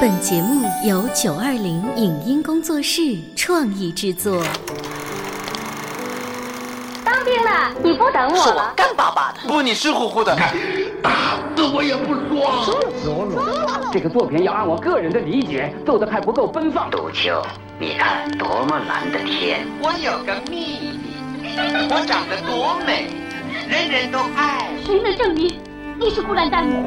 本节目由九二零影音工作室创意制作。当兵了，你不等我是我了？干巴巴的，不，你湿乎乎的。打死我也不说。这个作品要按我个人的理解做的还不够奔放。杜秋，你看多么蓝的天！我有个秘密，我长得多美，人人都爱。谁能证明你是孤兰丹女？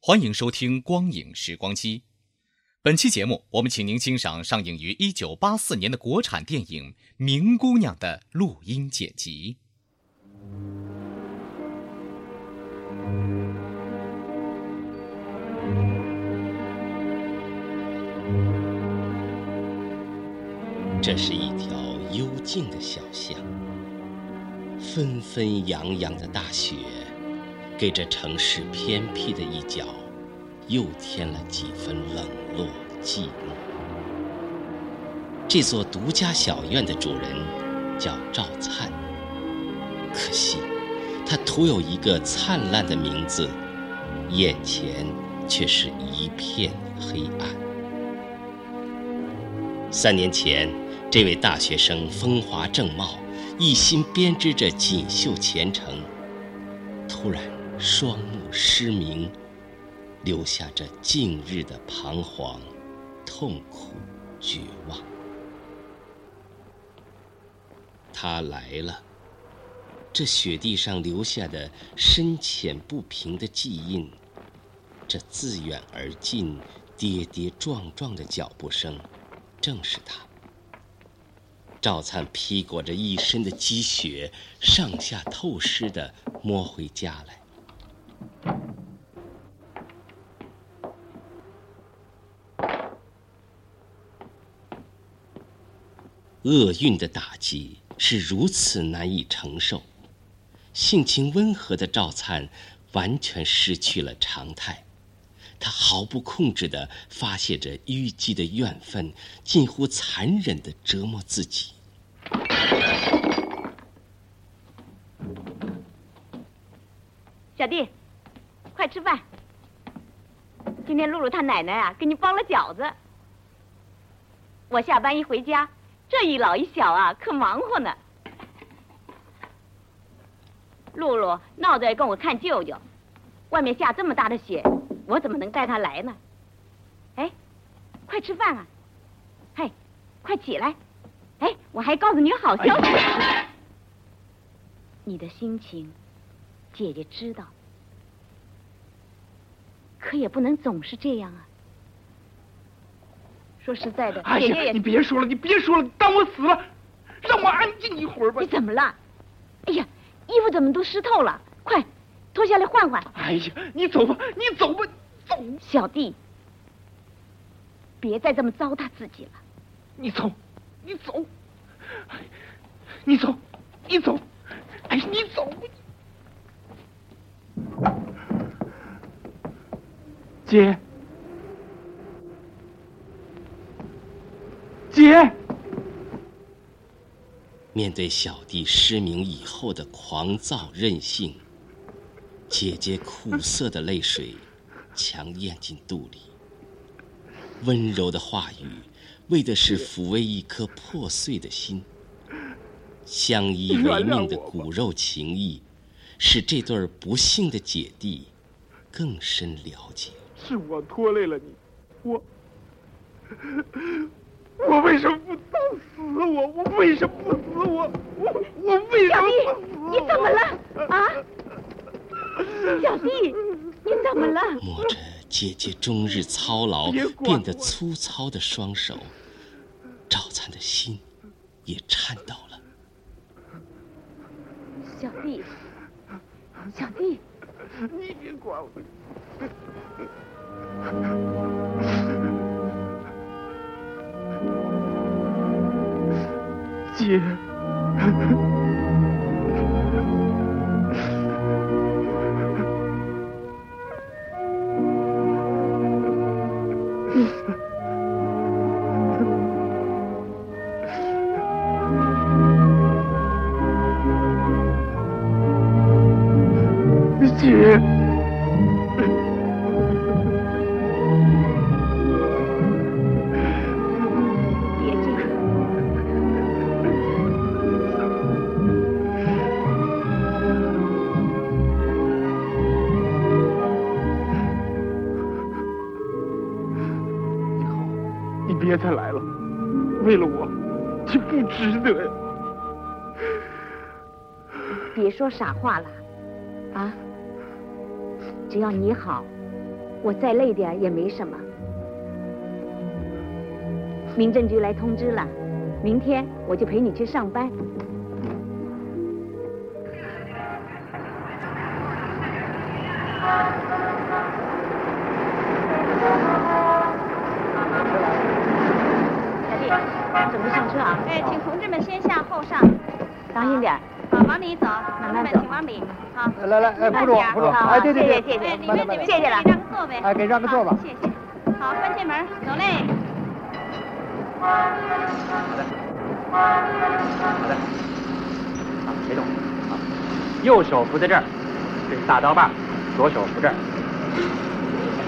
欢迎收听《光影时光机》。本期节目，我们请您欣赏上映于一九八四年的国产电影《明姑娘》的录音剪辑。这是一条幽静的小巷，纷纷扬扬的大雪，给这城市偏僻的一角，又添了几分冷落寂寞。这座独家小院的主人叫赵灿，可惜他徒有一个灿烂的名字，眼前却是一片黑暗。三年前，这位大学生风华正茂，一心编织着锦绣前程，突然双目失明，留下着近日的彷徨、痛苦、绝望。他来了，这雪地上留下的深浅不平的记印，这自远而近、跌跌撞撞的脚步声，正是他。赵灿披裹着一身的积雪，上下透湿的摸回家来。厄运的打击是如此难以承受，性情温和的赵灿完全失去了常态。他毫不控制地发泄着淤积的怨愤，近乎残忍地折磨自己。小弟，快吃饭。今天露露她奶奶啊，给你包了饺子。我下班一回家，这一老一小啊，可忙活呢。露露闹着要跟我看舅舅，外面下这么大的雪，我怎么能带她来呢？哎，快吃饭啊！嘿，快起来！哎，我还告诉你个好消息。你的心情，姐姐知道，可也不能总是这样啊。说实在的，哎呀，姐姐也你别说了，你别说了，当我死了，让我安静一会儿吧你。怎么了？哎呀，衣服怎么都湿透了？快脱下来换换。哎呀，你走吧，你走吧，走，小弟，别再这么糟蹋自己了。你走，你走，哎你走，你走，哎，你走。姐，姐，面对小弟失明以后的狂躁任性，姐姐苦涩的泪水强咽进肚里，温柔的话语为的是抚慰一颗破碎的心。相依为命的骨肉情谊，使这对儿不幸的姐弟更深了解。是我拖累了你，我，我为什么不早死我？我为什么不死我？我我为什小么弟不死我？你怎么了啊？小弟，你怎么了？摸着姐姐终日操劳变得粗糙的双手，赵灿的心也颤抖了。小弟，小弟，你别管我。姐。说傻话了，啊！只要你好，我再累点也没什么。民政局来通知了，明天我就陪你去上班。往里走，同志们请往里。好，来来，哎，扶住，扶住，好哎，对对对，谢谢哎，里慢点慢点。面谢谢了让个座位？哎给让个座吧。好谢谢。好，关前门，走嘞。好的，好的，好，别动，好，右手扶在这儿，这是大刀把，左手扶这儿，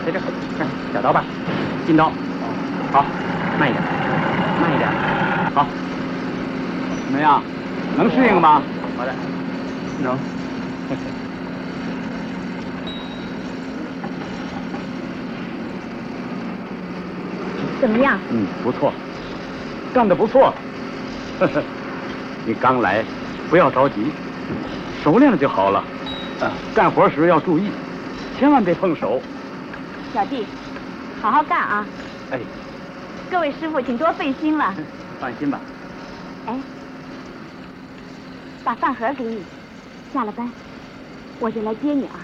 在这儿，这儿小刀把，金刀，好，慢一点，慢一点，好，怎么样？能适应吗？好的，能。怎么样？嗯，不错，干得不错。呵呵，你刚来，不要着急，熟练了就好了。啊，干活时要注意，千万别碰手。小弟，好好干啊！哎，各位师傅，请多费心了。放心吧。哎，把饭盒给你，下了班我就来接你啊。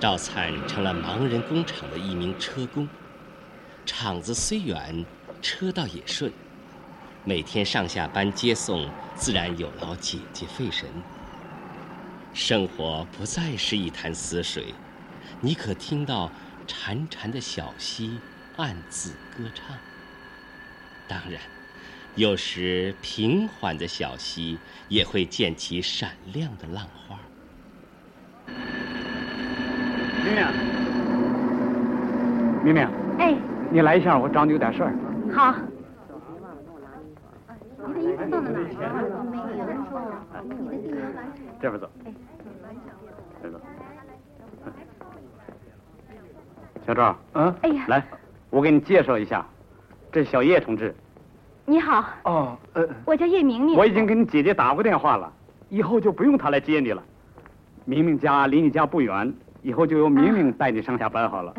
赵灿成了盲人工厂的一名车工，厂子虽远，车道也顺，每天上下班接送，自然有劳姐姐费神。生活不再是一潭死水，你可听到潺潺的小溪暗自歌唱。当然，有时平缓的小溪也会溅起闪亮的浪花。明明，明明，哎，你来一下，我找你有点事儿。好，这边走，这边走。小赵，嗯，哎呀，来，我给你介绍一下，这是小叶同志。你好，哦，呃，我叫叶明明。我已经给你姐姐打过电话了，以后就不用她来接你了。明明家离你家不远，以后就由明明带你上下班好了。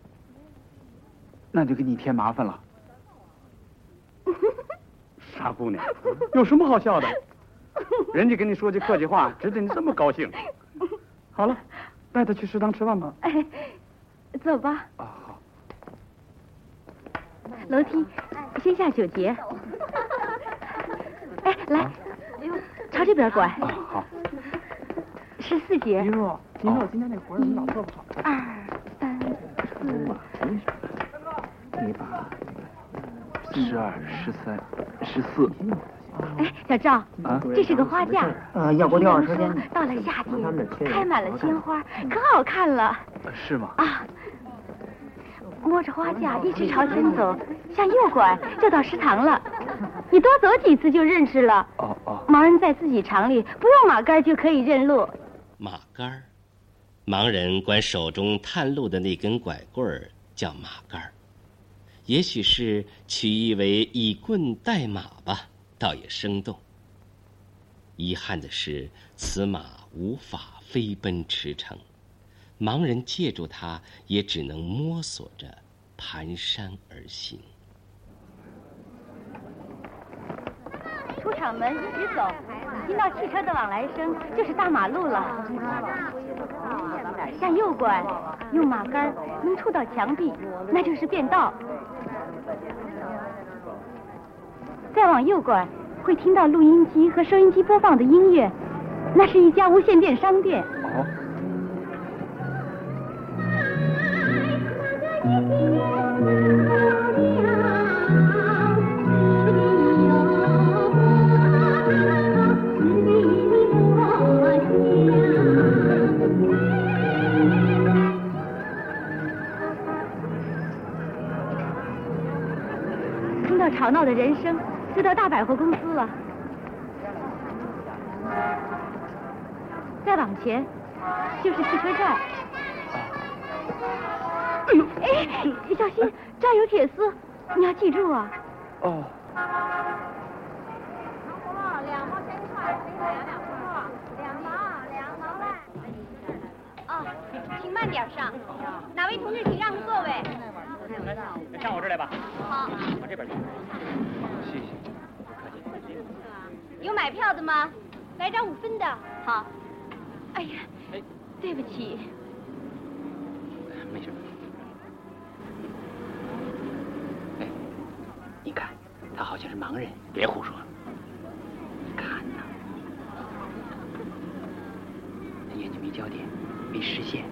那就给你添麻烦了。傻姑娘，有什么好笑的？人家跟你说句客气话，值得你这么高兴。好了，带她去食堂吃饭吧。哎，走吧，啊，好。楼梯，先下九节。哎，来，朝这边拐。啊，好。十四节。金若，金若，今天那活儿怎么老做不好？二三四，你把十二、十三、十四。哎，小赵，啊这是个花架。呃，要不六二十天。到了夏天，开满了鲜花，可好看了是吗？啊！摸着花架一直朝前走，向右拐就到食堂了。你多走几次就认识了。哦哦，盲人在自己厂里不用马杆就可以认路。马杆，盲人管手中探路的那根拐棍儿叫马杆儿，也许是取意为以棍代马吧，倒也生动。遗憾的是，此马无法飞奔驰骋，盲人借助它，也只能摸索着蹒跚而行。出出厂门一直走，听到汽车的往来声就是大马路了。向右拐，用马杆能触到墙壁，那就是便道。再往右拐，会听到录音机和收音机播放的音乐，那是一家无线电商店。哦。吵闹的人生，就到大百货公司了。再往前，就是汽车站。哎呦，哎，小心，这儿有铁丝，你要记住啊。哦。两毛钱一块，两毛，两毛，两毛半。哦，请慢点上，哪位同志请让个座位。来，上我这儿来吧。好，往这边去。谢谢。不客气。有买票的吗？来张五分的。好。哎呀，对不起。没事。哎，你看，他好像是盲人，别胡说。你看呐，他眼睛没焦点，没视线，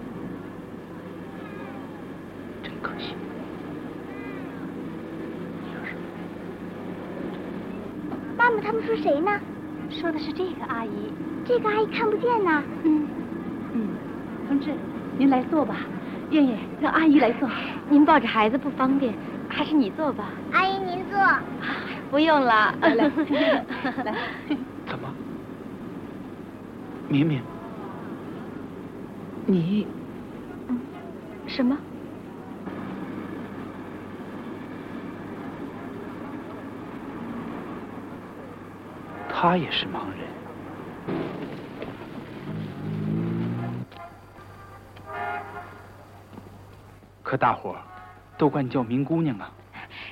真可惜。他们说谁呢？说的是这个阿姨。这个阿姨看不见呢。嗯嗯，同志，您来坐吧。燕燕，让阿姨来坐。您抱着孩子不方便，还是你坐吧。阿姨您坐。不用了，来 来。怎么？明明，你什么？他也是盲人。可大伙儿都管你叫明姑娘啊。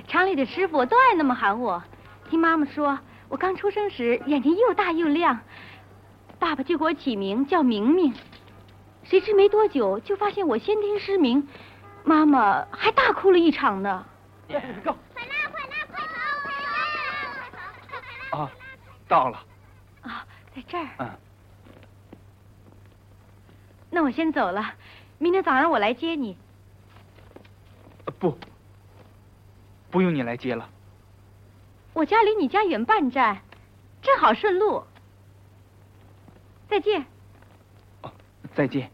厂里的师傅都爱那么喊我。听妈妈说，我刚出生时眼睛又大又亮，爸爸就给我起名叫明明。谁知没多久就发现我先天失明，妈妈还大哭了一场呢。够。快拉，快拉，快跑，快跑，快跑！啊，到了。啊，在这儿。嗯。那我先走了，明天早上我来接你。不，不用你来接了。我家离你家远半站，正好顺路。再见。哦，再见。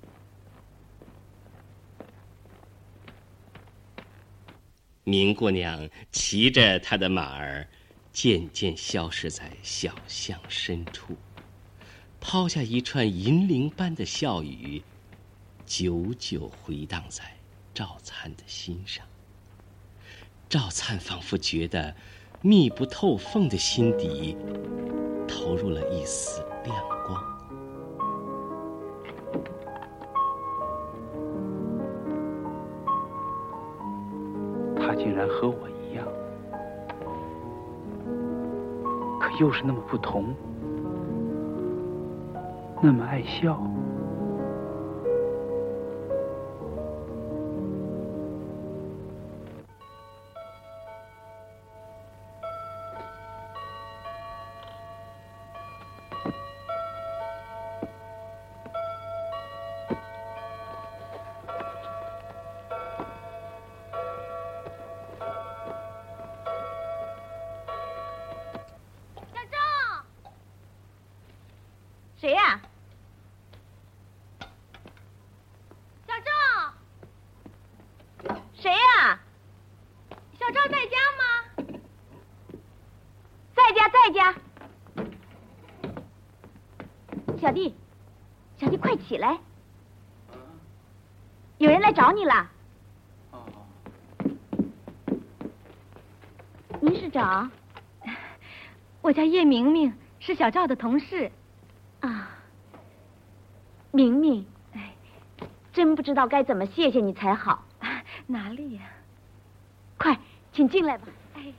明姑娘骑着她的马儿，渐渐消失在小巷深处，抛下一串银铃般的笑语，久久回荡在赵灿的心上。赵灿仿佛觉得密不透风的心底投入了一丝亮光。他竟然和我又是那么不同，那么爱笑。小弟，小弟，快起来！有人来找你了。您是找？我叫叶明明，是小赵的同事。啊，明明，哎，真不知道该怎么谢谢你才好。哪里呀？快，请进来吧。哎，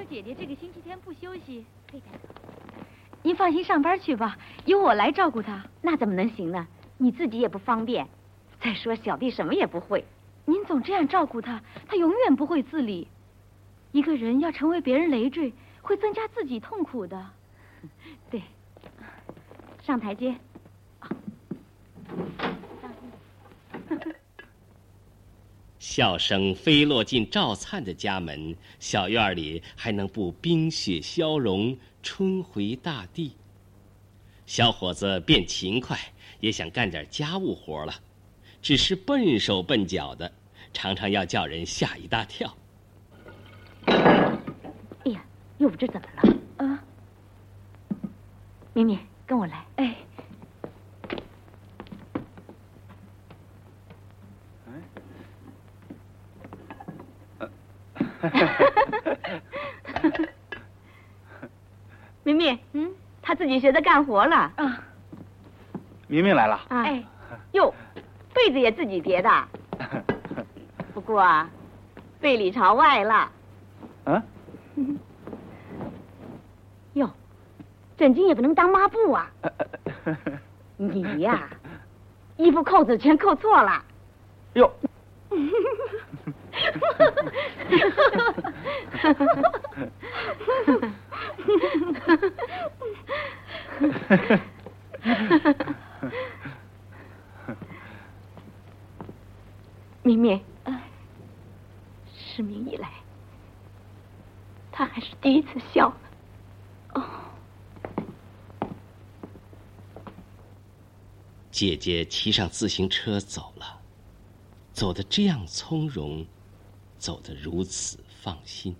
说姐姐这个星期天不休息，可以带走。您放心上班去吧，由我来照顾她。那怎么能行呢？你自己也不方便。再说小弟什么也不会，您总这样照顾他，他永远不会自理。一个人要成为别人累赘，会增加自己痛苦的。对，上台阶。笑声飞落进赵灿的家门，小院里还能不冰雪消融，春回大地。小伙子变勤快，也想干点家务活了。只是笨手笨脚的，常常要叫人吓一大跳。哎呀，又不知怎么了？啊，明明，跟我来。哎。明明，嗯，他自己学着干活了。啊。明明来了。哎，哟。被子也自己叠的，不过啊，背里朝外了。嗯。哟，枕巾也不能当抹布啊。你呀，衣服扣子全扣错了。哟。明明，失明以来，他还是第一次笑。哦，姐姐骑上自行车走了，走得这样从容，走得如此放心。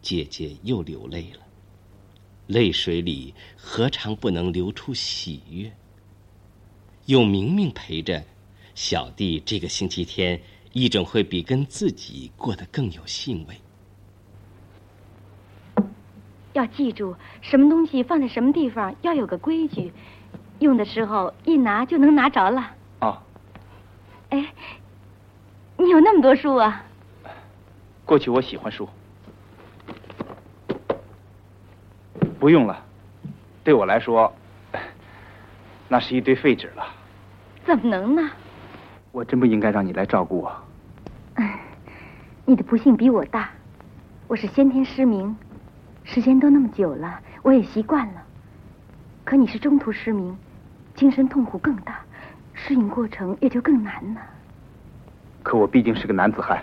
姐姐又流泪了，泪水里何尝不能流出喜悦？有明明陪着。小弟这个星期天，一准会比跟自己过得更有兴味。要记住，什么东西放在什么地方，要有个规矩，用的时候一拿就能拿着了。哦。哎，你有那么多书啊？过去我喜欢书，不用了，对我来说，那是一堆废纸了。怎么能呢？我真不应该让你来照顾我。你的不幸比我大，我是先天失明，时间都那么久了，我也习惯了。可你是中途失明，精神痛苦更大，适应过程也就更难呢。可我毕竟是个男子汉。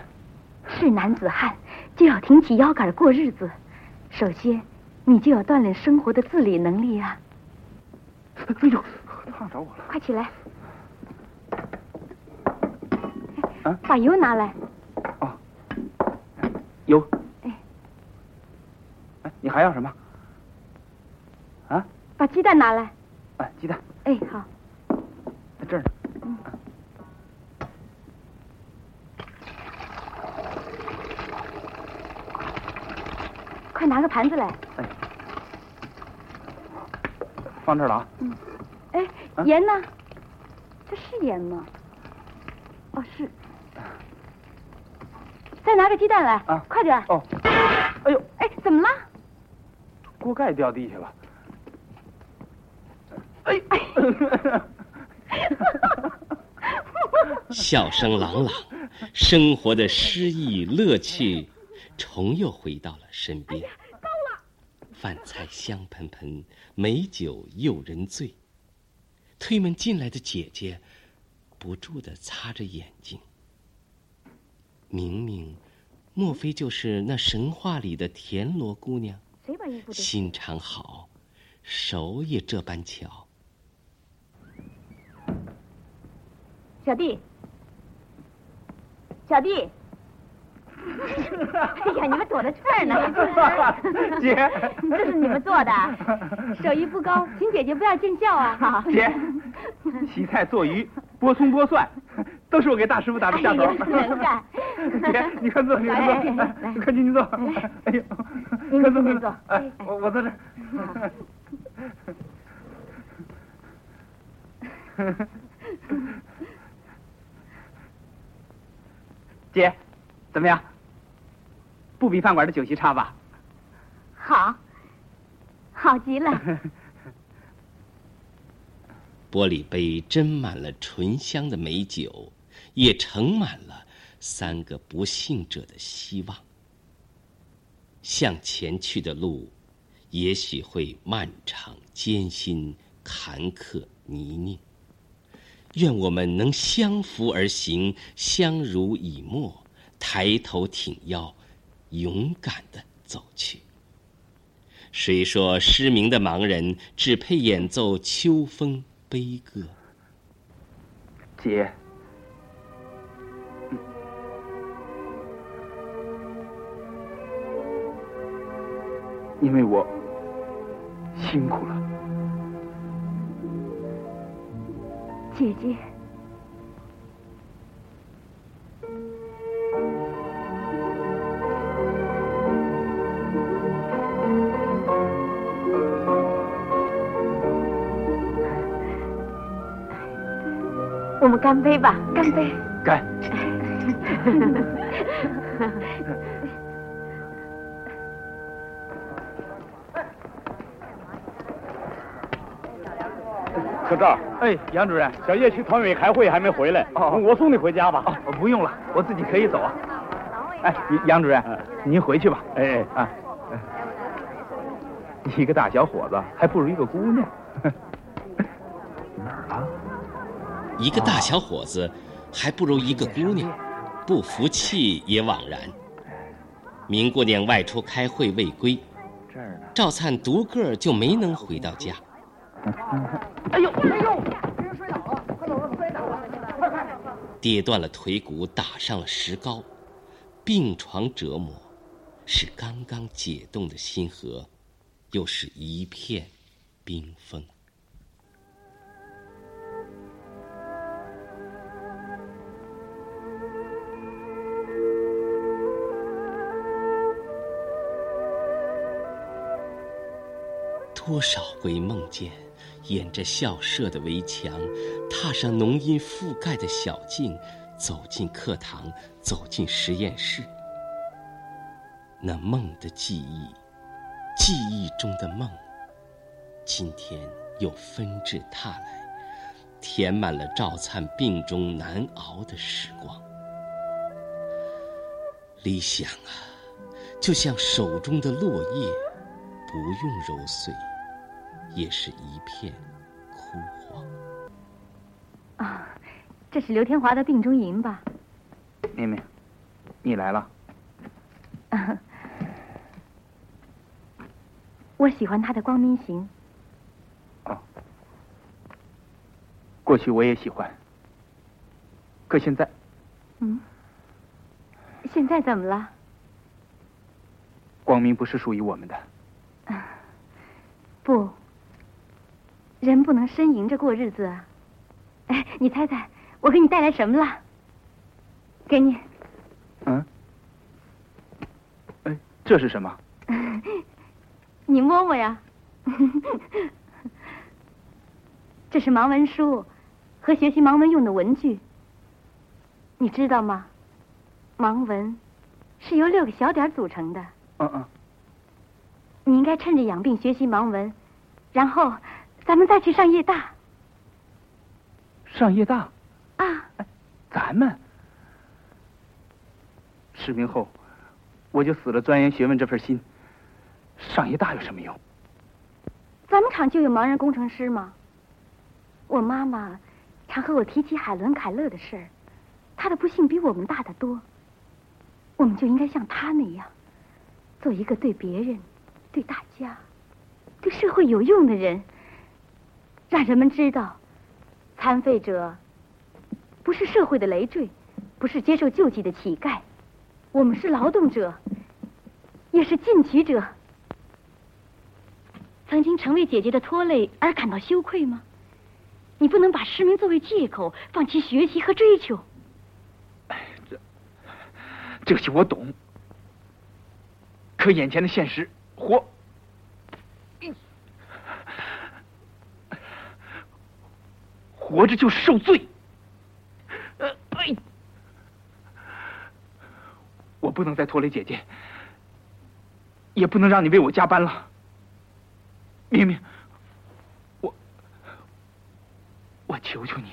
是男子汉，就要挺起腰杆过日子。首先，你就要锻炼生活的自理能力啊。哎呦，烫着我了！快起来。把油拿来。哦，油。哎，哎，你还要什么？啊？把鸡蛋拿来。哎，鸡蛋。哎，好。在这儿呢。嗯。快拿个盘子来。哎。放这儿了啊。嗯。哎，盐呢？这是盐吗？哦，是。再拿个鸡蛋来啊！快点！哦，哎呦，哎，怎么了？锅盖掉地下了。哎哎！笑声朗朗，生活的诗意乐趣，重又回到了身边。够了！饭菜香喷喷，美酒诱人醉。推门进来的姐姐，不住的擦着眼睛。明明，莫非就是那神话里的田螺姑娘？谁把衣服？心肠好，手也这般巧。小弟，小弟，哎呀，你们躲着气儿呢。姐，这是你们做的，手艺不高，请姐姐不要见笑啊。好，姐，洗菜做鱼，剥葱剥蒜。都是我给大师傅打的下手。能干。姐，你快坐，你快坐，来，快进去坐。哎呦，快坐，快坐。哎，我我坐这。姐，怎么样？不比饭馆的酒席差吧？好，好极了。玻璃杯斟满了醇香的美酒，也盛满了三个不幸者的希望。向前去的路，也许会漫长、艰辛、坎坷、泥泞。愿我们能相扶而行，相濡以沫，抬头挺腰，勇敢的走去。谁说失明的盲人只配演奏秋风悲歌？姐，因为我辛苦了。姐姐，干杯吧！干杯！干！小赵，哎，杨主任，小叶去团委开会还没回来，哦我送你回家吧。哦，不用了，我自己可以走啊。哎，杨主任，您回去吧。哎啊，一个大小伙子还不如一个姑娘。一个大小伙子还不如一个姑娘，不服气也枉然。明姑娘外出开会未归。赵灿独个儿就没能回到家。哎呦，哎呦！跌断了腿骨，打上了石膏，病床折磨，使刚刚解冻的心河，又是一片冰封。多少回梦见，沿着校舍的围墙，踏上浓荫覆盖的小径，走进课堂，走进实验室。那梦的记忆，记忆中的梦，今天又纷至沓来，填满了赵灿病中难熬的时光。理想啊，就像手中的落叶，不用揉碎。也是一片枯黄。啊，这是刘天华的病中吟吧？明明，你来了。我喜欢他的《光明行》。哦，过去我也喜欢，可现在，嗯，现在怎么了？光明不是属于我们的。不。人不能呻吟着过日子啊！哎，你猜猜，我给你带来什么了？给你。嗯。哎，这是什么？你摸摸呀。这是盲文书，和学习盲文用的文具。你知道吗？盲文是由六个小点组成的。嗯嗯。你应该趁着养病学习盲文，然后。咱们再去上夜大。上夜大？啊！咱们失明后，我就死了钻研学问这份心。上夜大有什么用？咱们厂就有盲人工程师吗？我妈妈常和我提起海伦·凯勒的事儿，她的不幸比我们大得多。我们就应该像她那样，做一个对别人、对大家、对社会有用的人。让人们知道，残废者不是社会的累赘，不是接受救济的乞丐，我们是劳动者，也是进取者。曾经成为姐姐的拖累而感到羞愧吗？你不能把失明作为借口，放弃学习和追求。这这些我懂，可眼前的现实，活。活着就是受罪，呃，哎，我不能再拖累姐姐。也不能让你为我加班了。明明，我我求求你，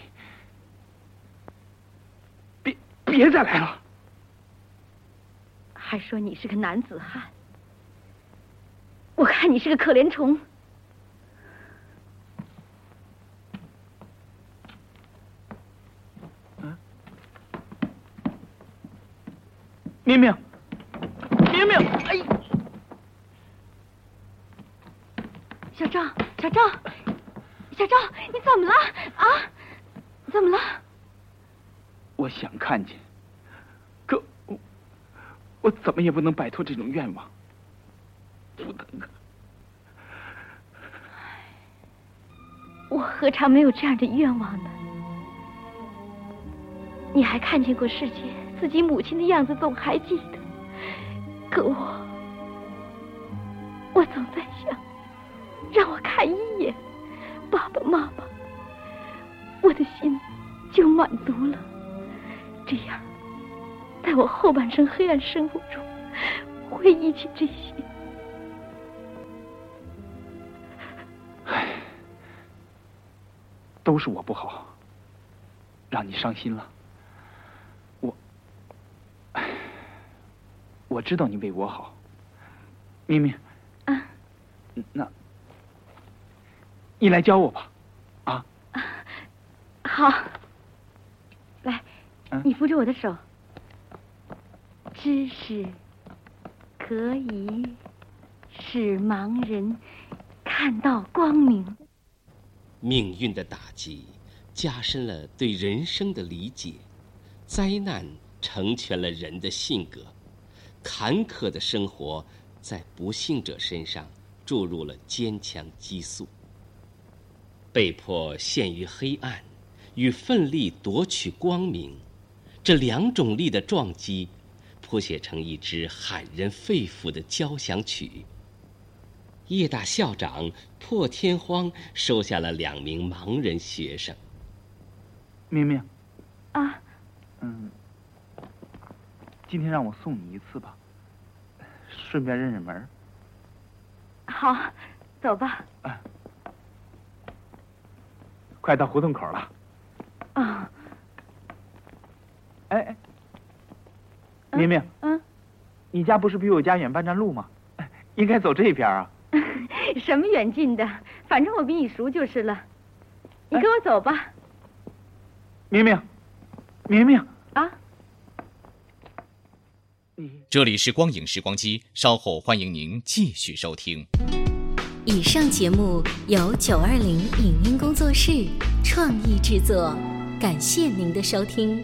别别再来了。还说你是个男子汉，我看你是个可怜虫。明明，明明，哎，小赵，小赵，小赵，你怎么了啊？怎么了？我想看见，可我我怎么也不能摆脱这种愿望，不能啊！我何尝没有这样的愿望呢？你还看见过世界？自己母亲的样子总还记得，可我，我总在想，让我看一眼爸爸妈妈，我的心就满足了。这样，在我后半生黑暗生活中，回忆起这些，都是我不好，让你伤心了。我知道你为我好，明明。啊。那，你来教我吧，啊。好。来，你扶着我的手。知识可以使盲人看到光明。命运的打击加深了对人生的理解，灾难成全了人的性格。坎坷的生活，在不幸者身上注入了坚强激素。被迫陷于黑暗，与奋力夺取光明，这两种力的撞击，谱写成一支撼人肺腑的交响曲。叶大校长破天荒收下了两名盲人学生。明明，啊，嗯。今天让我送你一次吧，顺便认认门。好，走吧。哎，快到胡同口了。啊。哎哎，明明，嗯，你家不是比我家远半站路吗？应该走这边啊。什么远近的，反正我比你熟就是了。你跟我走吧。明明，明明。啊。这里是光影时光机，稍后欢迎您继续收听。以上节目由九二零影音工作室创意制作，感谢您的收听。